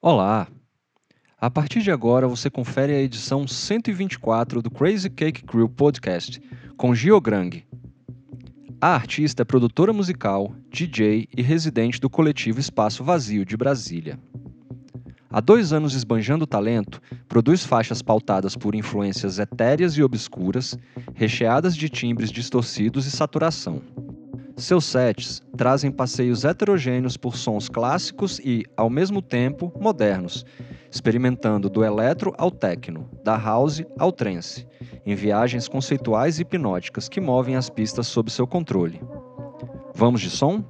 Olá! A partir de agora você confere a edição 124 do Crazy Cake Crew Podcast com Gio Grang. A artista é produtora musical, DJ e residente do coletivo Espaço Vazio de Brasília. Há dois anos esbanjando talento, produz faixas pautadas por influências etéreas e obscuras, recheadas de timbres distorcidos e saturação. Seus sets trazem passeios heterogêneos por sons clássicos e, ao mesmo tempo, modernos, experimentando do eletro ao techno, da house ao trance, em viagens conceituais e hipnóticas que movem as pistas sob seu controle. Vamos de som?